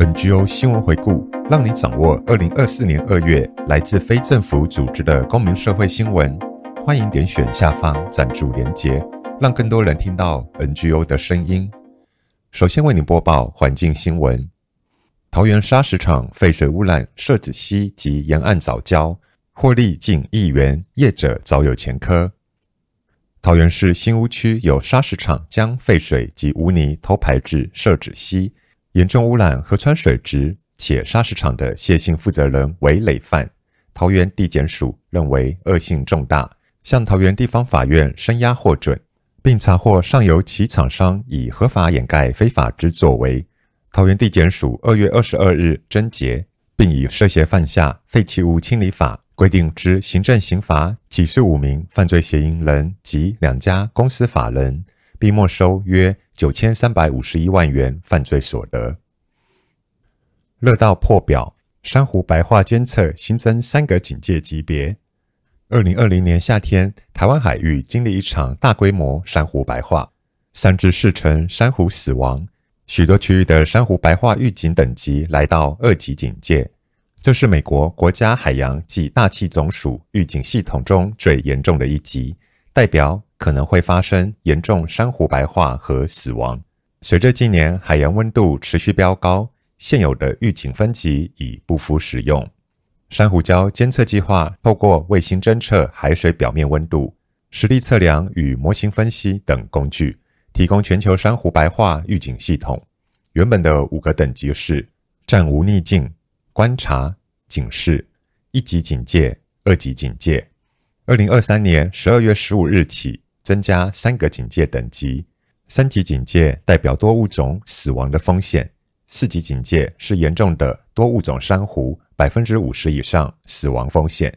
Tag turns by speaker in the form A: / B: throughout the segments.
A: NGO 新闻回顾，让你掌握二零二四年二月来自非政府组织的公民社会新闻。欢迎点选下方赞助连结，让更多人听到 NGO 的声音。首先为你播报环境新闻：桃园砂石场废水污染社子溪及沿岸藻礁，获利近亿元，业者早有前科。桃园市新屋区有砂石厂将废水及污泥偷排至社子溪。严重污染河川水质，且砂石场的谢姓负责人为累犯，桃园地检署认为恶性重大，向桃园地方法院声押获准，并查获上游其厂商以合法掩盖非法之作为。桃园地检署二月二十二日侦结，并以涉嫌犯下废弃物清理法规定之行政刑罚，起诉五名犯罪嫌疑人及两家公司法人，并没收约。九千三百五十一万元犯罪所得。热到破表，珊瑚白化监测新增三个警戒级别。二零二零年夏天，台湾海域经历一场大规模珊瑚白化，三至四成珊瑚死亡，许多区域的珊瑚白化预警等级来到二级警戒。这是美国国家海洋及大气总署预警系统中最严重的一级，代表。可能会发生严重珊瑚白化和死亡。随着近年海洋温度持续飙高，现有的预警分级已不敷使用。珊瑚礁监测计划透过卫星侦测海水表面温度、实地测量与模型分析等工具，提供全球珊瑚白化预警系统。原本的五个等级是：暂无逆境、观察、警示、一级警戒、二级警戒。二零二三年十二月十五日起。增加三个警戒等级，三级警戒代表多物种死亡的风险，四级警戒是严重的多物种珊瑚百分之五十以上死亡风险，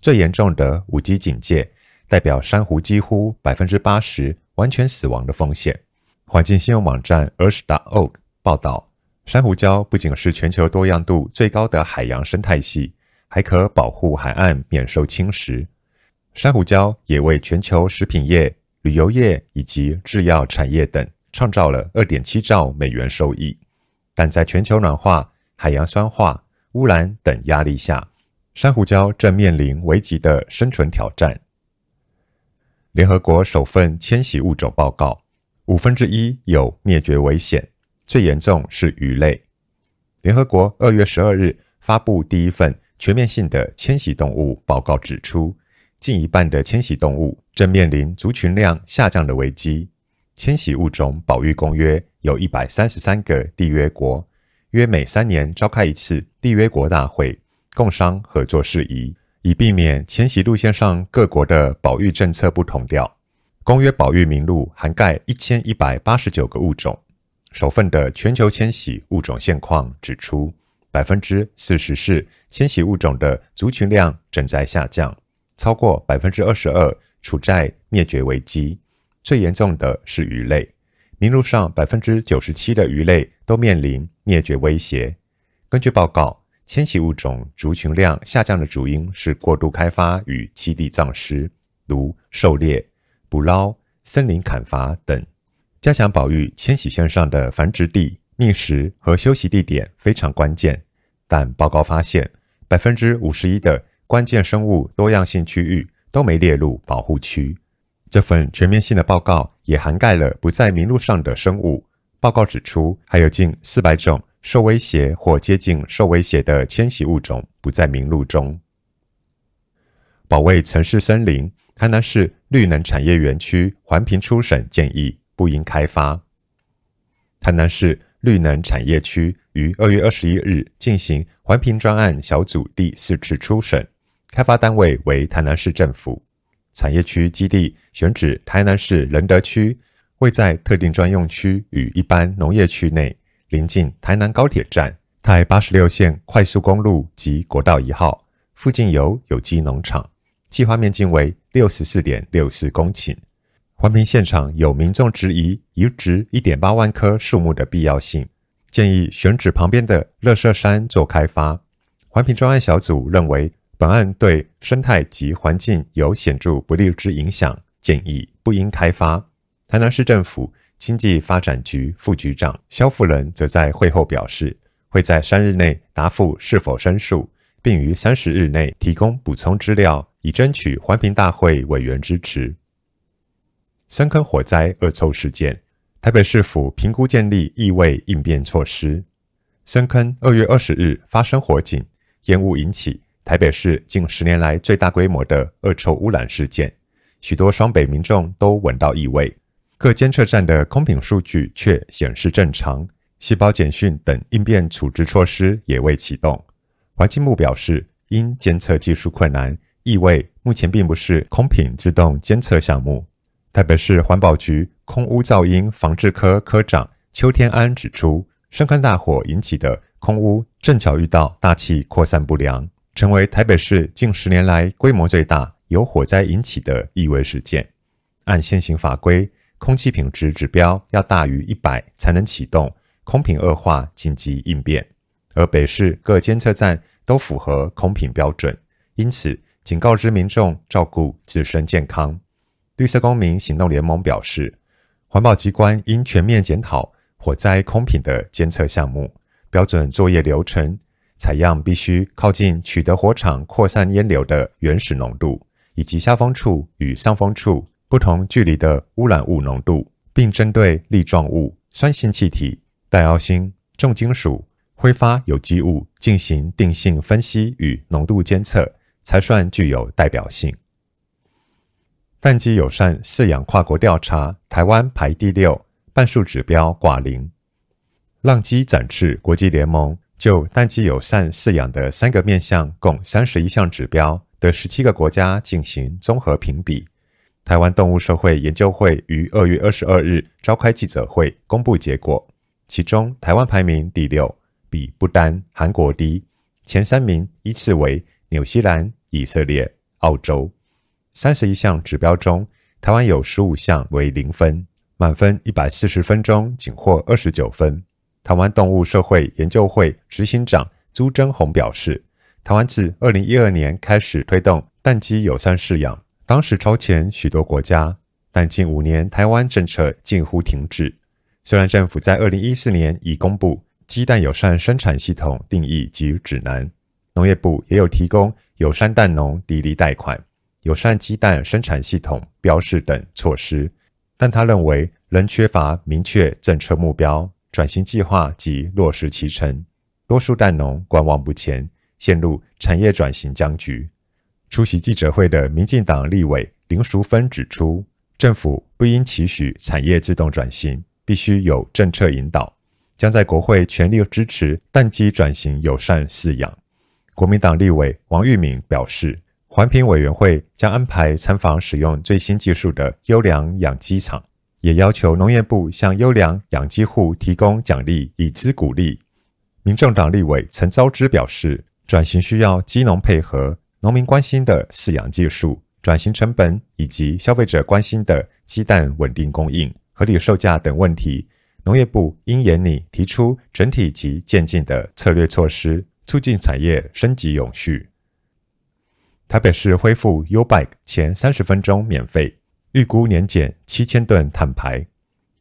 A: 最严重的五级警戒代表珊瑚几乎百分之八十完全死亡的风险。环境新闻网站 Earth.org 报道，珊瑚礁不仅是全球多样度最高的海洋生态系，还可保护海岸免受侵蚀。珊瑚礁也为全球食品业、旅游业以及制药产业等创造了二点七兆美元收益，但在全球暖化、海洋酸化、污染等压力下，珊瑚礁正面临危急的生存挑战。联合国首份迁徙物种报告，五分之一有灭绝危险，最严重是鱼类。联合国二月十二日发布第一份全面性的迁徙动物报告，指出。近一半的迁徙动物正面临族群量下降的危机。迁徙物种保育公约有一百三十三个缔约国，约每三年召开一次缔约国大会，共商合作事宜，以避免迁徙路线上各国的保育政策不同调。公约保育名录涵盖一千一百八十九个物种。首份的全球迁徙物种现况指出，百分之四十四迁徙物种的族群量正在下降。超过百分之二十二处在灭绝危机，最严重的是鱼类。名录上百分之九十七的鱼类都面临灭绝威胁。根据报告，迁徙物种族群量下降的主因是过度开发与栖地丧失，如狩猎、捕捞、森林砍伐等。加强保育迁徙线上的繁殖地、觅食和休息地点非常关键，但报告发现，百分之五十一的关键生物多样性区域都没列入保护区。这份全面性的报告也涵盖了不在名录上的生物。报告指出，还有近四百种受威胁或接近受威胁的迁徙物种不在名录中。保卫城市森林，台南市绿能产业园区环评初审建议不应开发。台南市绿能产业区于二月二十一日进行环评专案小组第四次初审。开发单位为台南市政府，产业区基地选址台南市仁德区，位在特定专用区与一般农业区内，临近台南高铁站、台八十六线快速公路及国道一号，附近有有机农场，计划面积为六十四点六四公顷。环评现场有民众质疑移植一点八万棵树木的必要性，建议选址旁边的乐社山做开发。环评专案小组认为。本案对生态及环境有显著不利之影响，建议不应开发。台南市政府经济发展局副局长萧富人则在会后表示，会会在三日内答复是否申诉，并于三十日内提供补充资料，以争取环评大会委员支持。深坑火灾恶臭事件，台北市府评估建立异味应变措施。深坑二月二十日发生火警，烟雾引起台北市近十年来最大规模的恶臭污染事件，许多双北民众都闻到异味。各监测站的空品数据却显示正常，细胞简讯等应变处置措施也未启动。环境部表示，因监测技术困难，异味目前并不是空品自动监测项目。台北市环保局空污噪音防治科科长邱天安指出，深坑大火引起的空污正巧遇到大气扩散不良，成为台北市近十年来规模最大由火灾引起的异味事件。按现行法规，空气品质指标要大于一百才能启动空品恶化紧急应变，而北市各监测站都符合空品标准，因此警告知民众照顾自身健康。绿色公民行动联盟表示，环保机关应全面检讨火灾空品的监测项目、标准作业流程，采样必须靠近取得火场扩散烟流的原始浓度，以及下风处与上风处不同距离的污染物浓度，并针对粒状物、酸性气体、戴奥辛、重金属、挥发有机物进行定性分析与浓度监测，才算具有代表性。氮基友善饲养跨国调查，台湾排第六，半数指标挂零。浪鸡展翅国际联盟就淡季友善饲养的三个面向，共三十一项指标的十七个国家进行综合评比。台湾动物社会研究会于二月二十二日召开记者会，公布结果。其中，台湾排名第六，比不丹、韩国低。前三名依次为纽西兰、以色列、澳洲。三十一项指标中，台湾有十五项为零分，满分一百四十分钟仅获二十九分。台湾动物社会研究会执行长朱贞红表示，台湾自二零一二年开始推动蛋鸡友善饲养，当时超前许多国家，但近五年台湾政策近乎停滞。虽然政府在二零一四年已公布鸡蛋友善生产系统定义及指南，农业部也有提供友善蛋农砥砺贷款。友善鸡蛋生产系统标示等措施，但他认为仍缺乏明确政策目标、转型计划及落实期程。多数蛋农观望不前，陷入产业转型僵局。出席记者会的民进党立委林淑芬指出，政府不应期许产业自动转型，必须有政策引导，将在国会全力支持蛋鸡转型友善饲养。国民党立委王玉敏表示。环评委员会将安排参访使用最新技术的优良养鸡场，也要求农业部向优良养鸡户提供奖励，以资鼓励。民众党立委陈昭之表示，转型需要鸡农配合，农民关心的饲养技术、转型成本以及消费者关心的鸡蛋稳定供应、合理售价等问题，农业部应研拟提出整体及渐进的策略措施，促进产业升级永续。台北市恢复 U Bike 前三十分钟免费，预估年减七千吨碳排。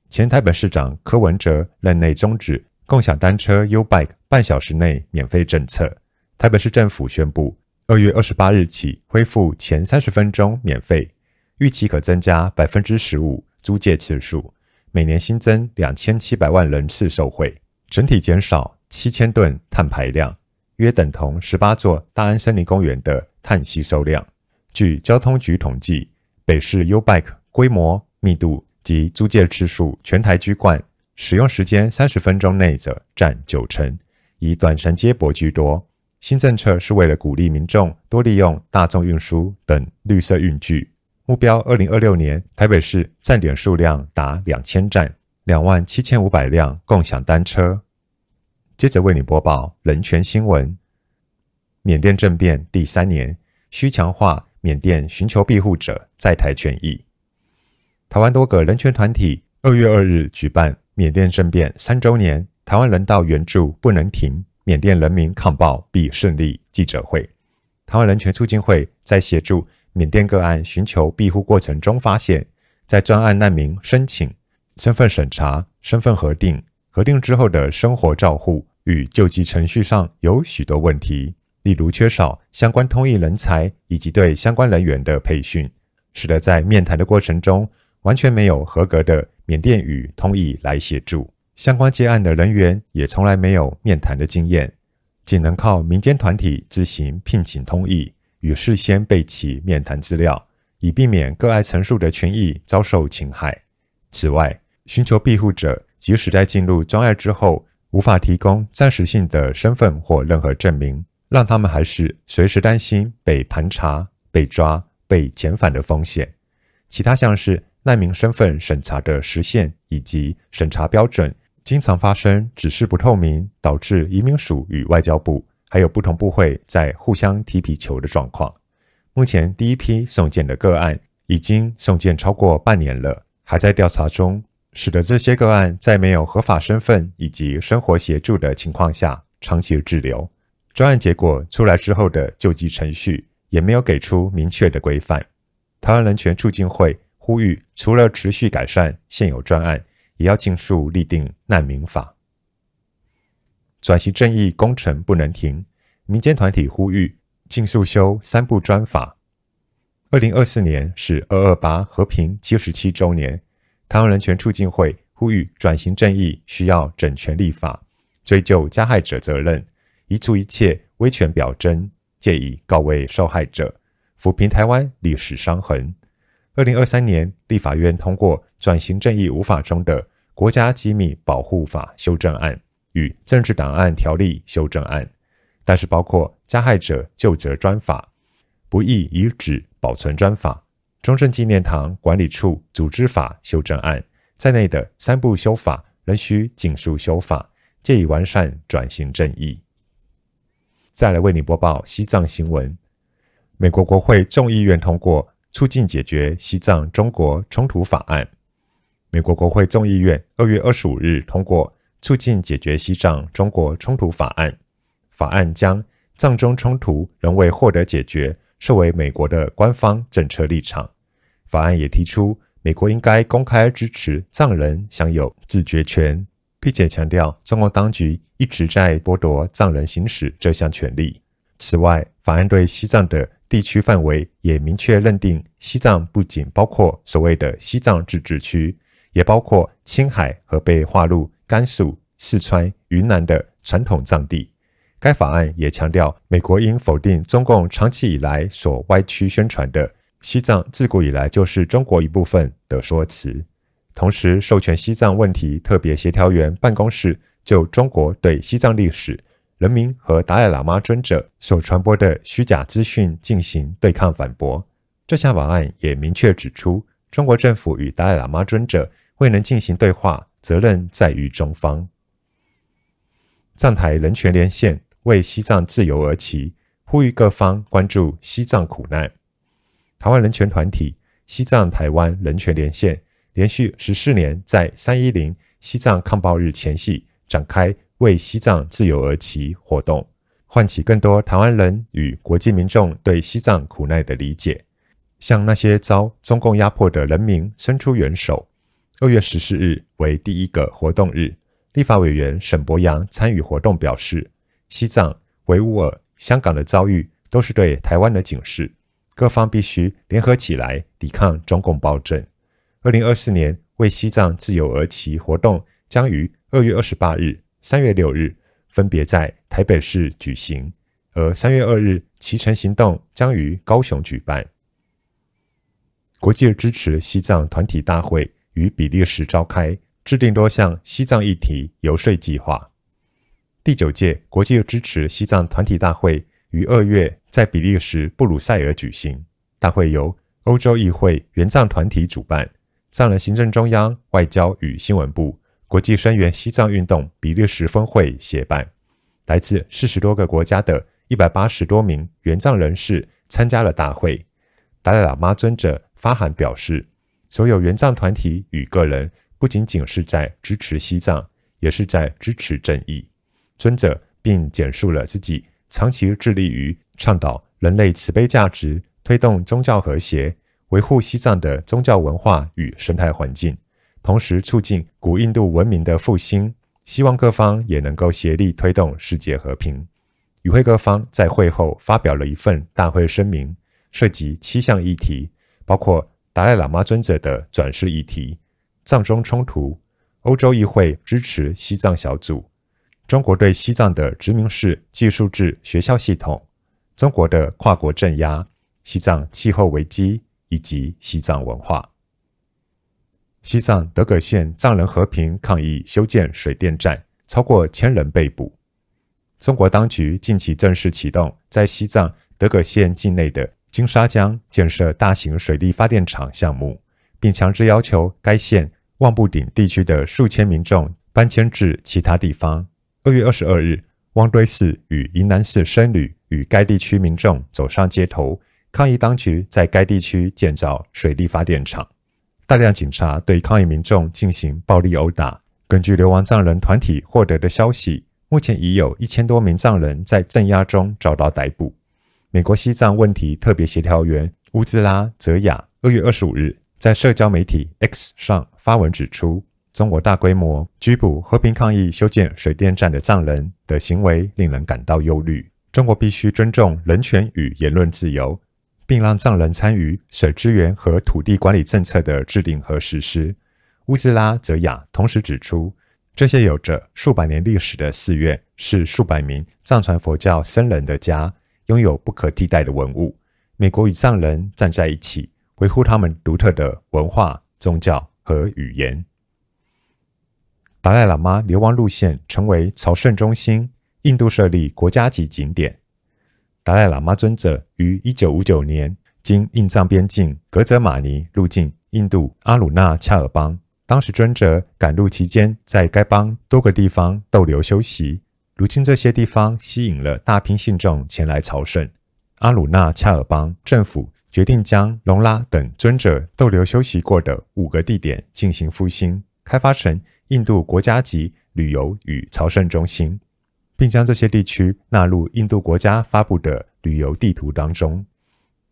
A: 前台北市长柯文哲任内终止共享单车 U Bike 半小时内免费政策，台北市政府宣布，二月二十八日起恢复前三十分钟免费，预期可增加百分之十五租借次数，每年新增两千七百万人次受惠，整体减少七千吨碳排量。约等同十八座大安森林公园的碳吸收量。据交通局统计，北市 Ubike 规模、密度及租借次数全台居冠，使用时间三十分钟内者占九成，以短程接驳居多。新政策是为了鼓励民众多利用大众运输等绿色运具，目标二零二六年台北市站点数量达两千站，两万七千五百辆共享单车。接着为你播报人权新闻：缅甸政变第三年，需强化缅甸寻求庇护者在台权益。台湾多个人权团体二月二日举办缅甸政变三周年，台湾人道援助不能停，缅甸人民抗暴必胜利记者会。台湾人权促进会在协助缅甸个案寻求庇护过程中发现，在专案难民申请、身份审查、身份核定。核定之后的生活照护与救济程序上有许多问题，例如缺少相关通译人才以及对相关人员的培训，使得在面谈的过程中完全没有合格的缅甸语通译来协助。相关接案的人员也从来没有面谈的经验，仅能靠民间团体自行聘请通译与事先备齐面谈资料，以避免个案陈述的权益遭受侵害。此外，寻求庇护者即使在进入专案之后，无法提供暂时性的身份或任何证明，让他们还是随时担心被盘查、被抓、被遣返的风险。其他像是难民身份审查的时限以及审查标准，经常发生指示不透明，导致移民署与外交部还有不同部会在互相踢皮球的状况。目前第一批送件的个案已经送件超过半年了，还在调查中。使得这些个案在没有合法身份以及生活协助的情况下长期滞留，专案结果出来之后的救济程序也没有给出明确的规范。台湾人权促进会呼吁，除了持续改善现有专案，也要尽速立定难民法。转型正义工程不能停，民间团体呼吁尽速修三部专法。二零二四年是二二八和平七十七周年。台湾人权促进会呼吁转型正义需要整全立法，追究加害者责任，移除一切威权表征，借以告慰受害者，抚平台湾历史伤痕。二零二三年，立法院通过转型正义五法中的《国家机密保护法》修正案与《政治档案条例》修正案，但是包括加害者就责专法、不易遗址保存专法。中正纪念堂管理处组织法修正案在内的三部修法仍需尽速修法，借以完善转型正义。再来为你播报西藏新闻：美国国会众议院通过促进解决西藏中国冲突法案。美国国会众议院二月二十五日通过促进解决西藏中国冲突法案，法案将藏中冲突仍未获得解决设为美国的官方政策立场。法案也提出，美国应该公开支持藏人享有自决权，并且强调中国当局一直在剥夺藏人行使这项权利。此外，法案对西藏的地区范围也明确认定，西藏不仅包括所谓的西藏自治区，也包括青海和被划入甘肃、四川、云南的传统藏地。该法案也强调，美国应否定中共长期以来所歪曲宣传的。西藏自古以来就是中国一部分的说辞，同时授权西藏问题特别协调员办公室就中国对西藏历史、人民和达赖喇嘛尊者所传播的虚假资讯进行对抗反驳。这项法案也明确指出，中国政府与达赖喇嘛尊者未能进行对话，责任在于中方。藏台人权连线为西藏自由而起，呼吁各方关注西藏苦难。台湾人权团体西藏台湾人权连线连续十四年在三一零西藏抗暴日前夕展开为西藏自由而起活动，唤起更多台湾人与国际民众对西藏苦难的理解，向那些遭中共压迫的人民伸出援手。二月十四日为第一个活动日，立法委员沈伯洋参与活动表示，西藏、维吾尔、香港的遭遇都是对台湾的警示。各方必须联合起来抵抗中共暴政。二零二四年为西藏自由而起活动将于二月二十八日、三月六日分别在台北市举行，而三月二日骑乘行动将于高雄举办。国际支持西藏团体大会于比利时召开，制定多项西藏议题游说计划。第九届国际支持西藏团体大会于二月。在比利时布鲁塞尔举行，大会由欧洲议会援藏团体主办，上了行政中央外交与新闻部、国际声援西藏运动比利时分会协办，来自四十多个国家的一百八十多名援藏人士参加了大会。达赖喇嘛尊者发函表示，所有援藏团体与个人不仅仅是在支持西藏，也是在支持正义。尊者并简述了自己长期致力于。倡导人类慈悲价值，推动宗教和谐，维护西藏的宗教文化与生态环境，同时促进古印度文明的复兴，希望各方也能够协力推动世界和平。与会各方在会后发表了一份大会声明，涉及七项议题，包括达赖喇嘛尊者的转世议题、藏中冲突、欧洲议会支持西藏小组、中国对西藏的殖民式技术制学校系统、中国的跨国镇压、西藏气候危机以及西藏文化。西藏德格县藏人和平抗议修建水电站，超过千人被捕。中国当局近期正式启动在西藏德格县境内的金沙江建设大型水力发电厂项目，并强制要求该县望布顶地区的数千民众搬迁至其他地方。二月二十二日，汪堆寺与云南市僧侣与该地区民众走上街头，抗议当局在该地区建造水力发电厂。大量警察对抗议民众进行暴力殴打。根据流亡藏人团体获得的消息，目前已有一千多名藏人在镇压中遭到逮捕。美国西藏问题特别协调员乌兹拉·泽雅二月二十五日在社交媒体 X 上发文指出，中国大规模拘捕和平抗议修建水电站的藏人的行为令人感到忧虑。中国必须尊重人权与言论自由，并让藏人参与水资源和土地管理政策的制定和实施。乌兹拉·泽雅同时指出。这些有着数百年历史的寺院是数百名藏传佛教僧人的家，拥有不可替代的文物。美国与藏人站在一起，维护他们独特的文化、宗教和语言。达赖喇嘛流亡路线成为朝圣中心，印度设立国家级景点。达赖喇嘛尊者于一九五九年经印藏边境格泽玛尼入境印度阿鲁纳恰尔邦。当时尊者赶路期间，在该邦多个地方逗留休息。如今这些地方吸引了大批信众前来朝圣。阿鲁纳恰尔邦政府决定将隆拉等尊者逗留休息过的五个地点进行复兴，开发成印度国家级旅游与朝圣中心，并将这些地区纳入印度国家发布的旅游地图当中。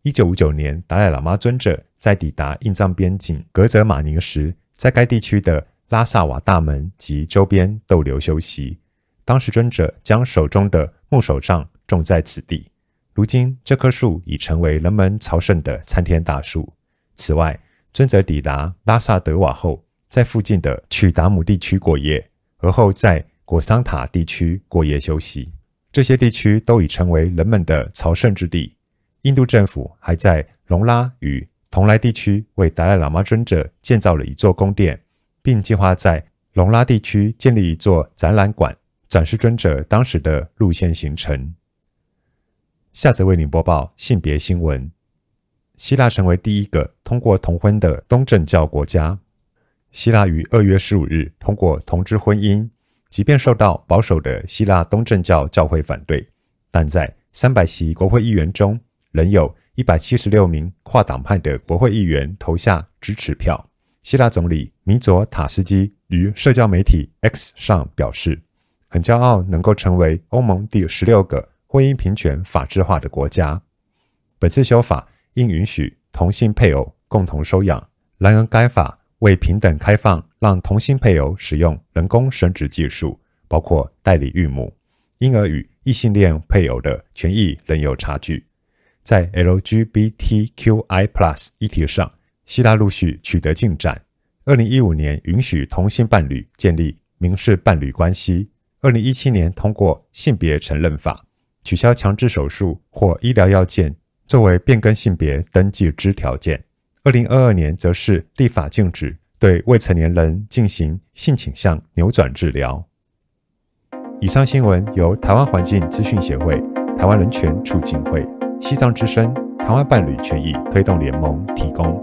A: 一九五九年，达赖喇嘛尊者在抵达印藏边境格泽玛尼时，在该地区的拉萨瓦大门及周边逗留休息。当时尊者将手中的木手杖种在此地。如今，这棵树已成为人们朝圣的参天大树。此外，尊者抵达拉萨德瓦后，在附近的曲达姆地区过夜，而后在果桑塔地区过夜休息。这些地区都已成为人们的朝圣之地。印度政府还在隆拉与同来地区为达赖喇嘛尊者建造了一座宫殿，并计划在隆拉地区建立一座展览馆，展示尊者当时的路线行程。下则为您播报性别新闻：希腊成为第一个通过同婚的东正教国家。希腊于二月十五日通过同志婚姻，即便受到保守的希腊东正教教会反对，但在三百席国会议员中，仍有。一百七十六名跨党派的国会议员投下支持票。希腊总理米佐塔斯基于社交媒体 X 上表示：“很骄傲能够成为欧盟第十六个婚姻平权法制化的国家。本次修法应允许同性配偶共同收养。然而，该法为平等开放，让同性配偶使用人工生殖技术，包括代理孕母，因而与异性恋配偶的权益仍有差距。”在 LGBTQI+ 议题上，希腊陆续取得进展。二零一五年允许同性伴侣建立民事伴侣关系；二零一七年通过性别承认法，取消强制手术或医疗要件作为变更性别登记之条件；二零二二年则是立法禁止对未成年人进行性倾向扭转治疗。以上新闻由台湾环境资讯协会、台湾人权促进会。西藏之声、台湾伴侣权益推动联盟提供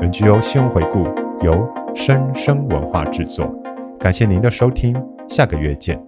A: ，NGO 新闻回顾由生生文化制作，感谢您的收听，下个月见。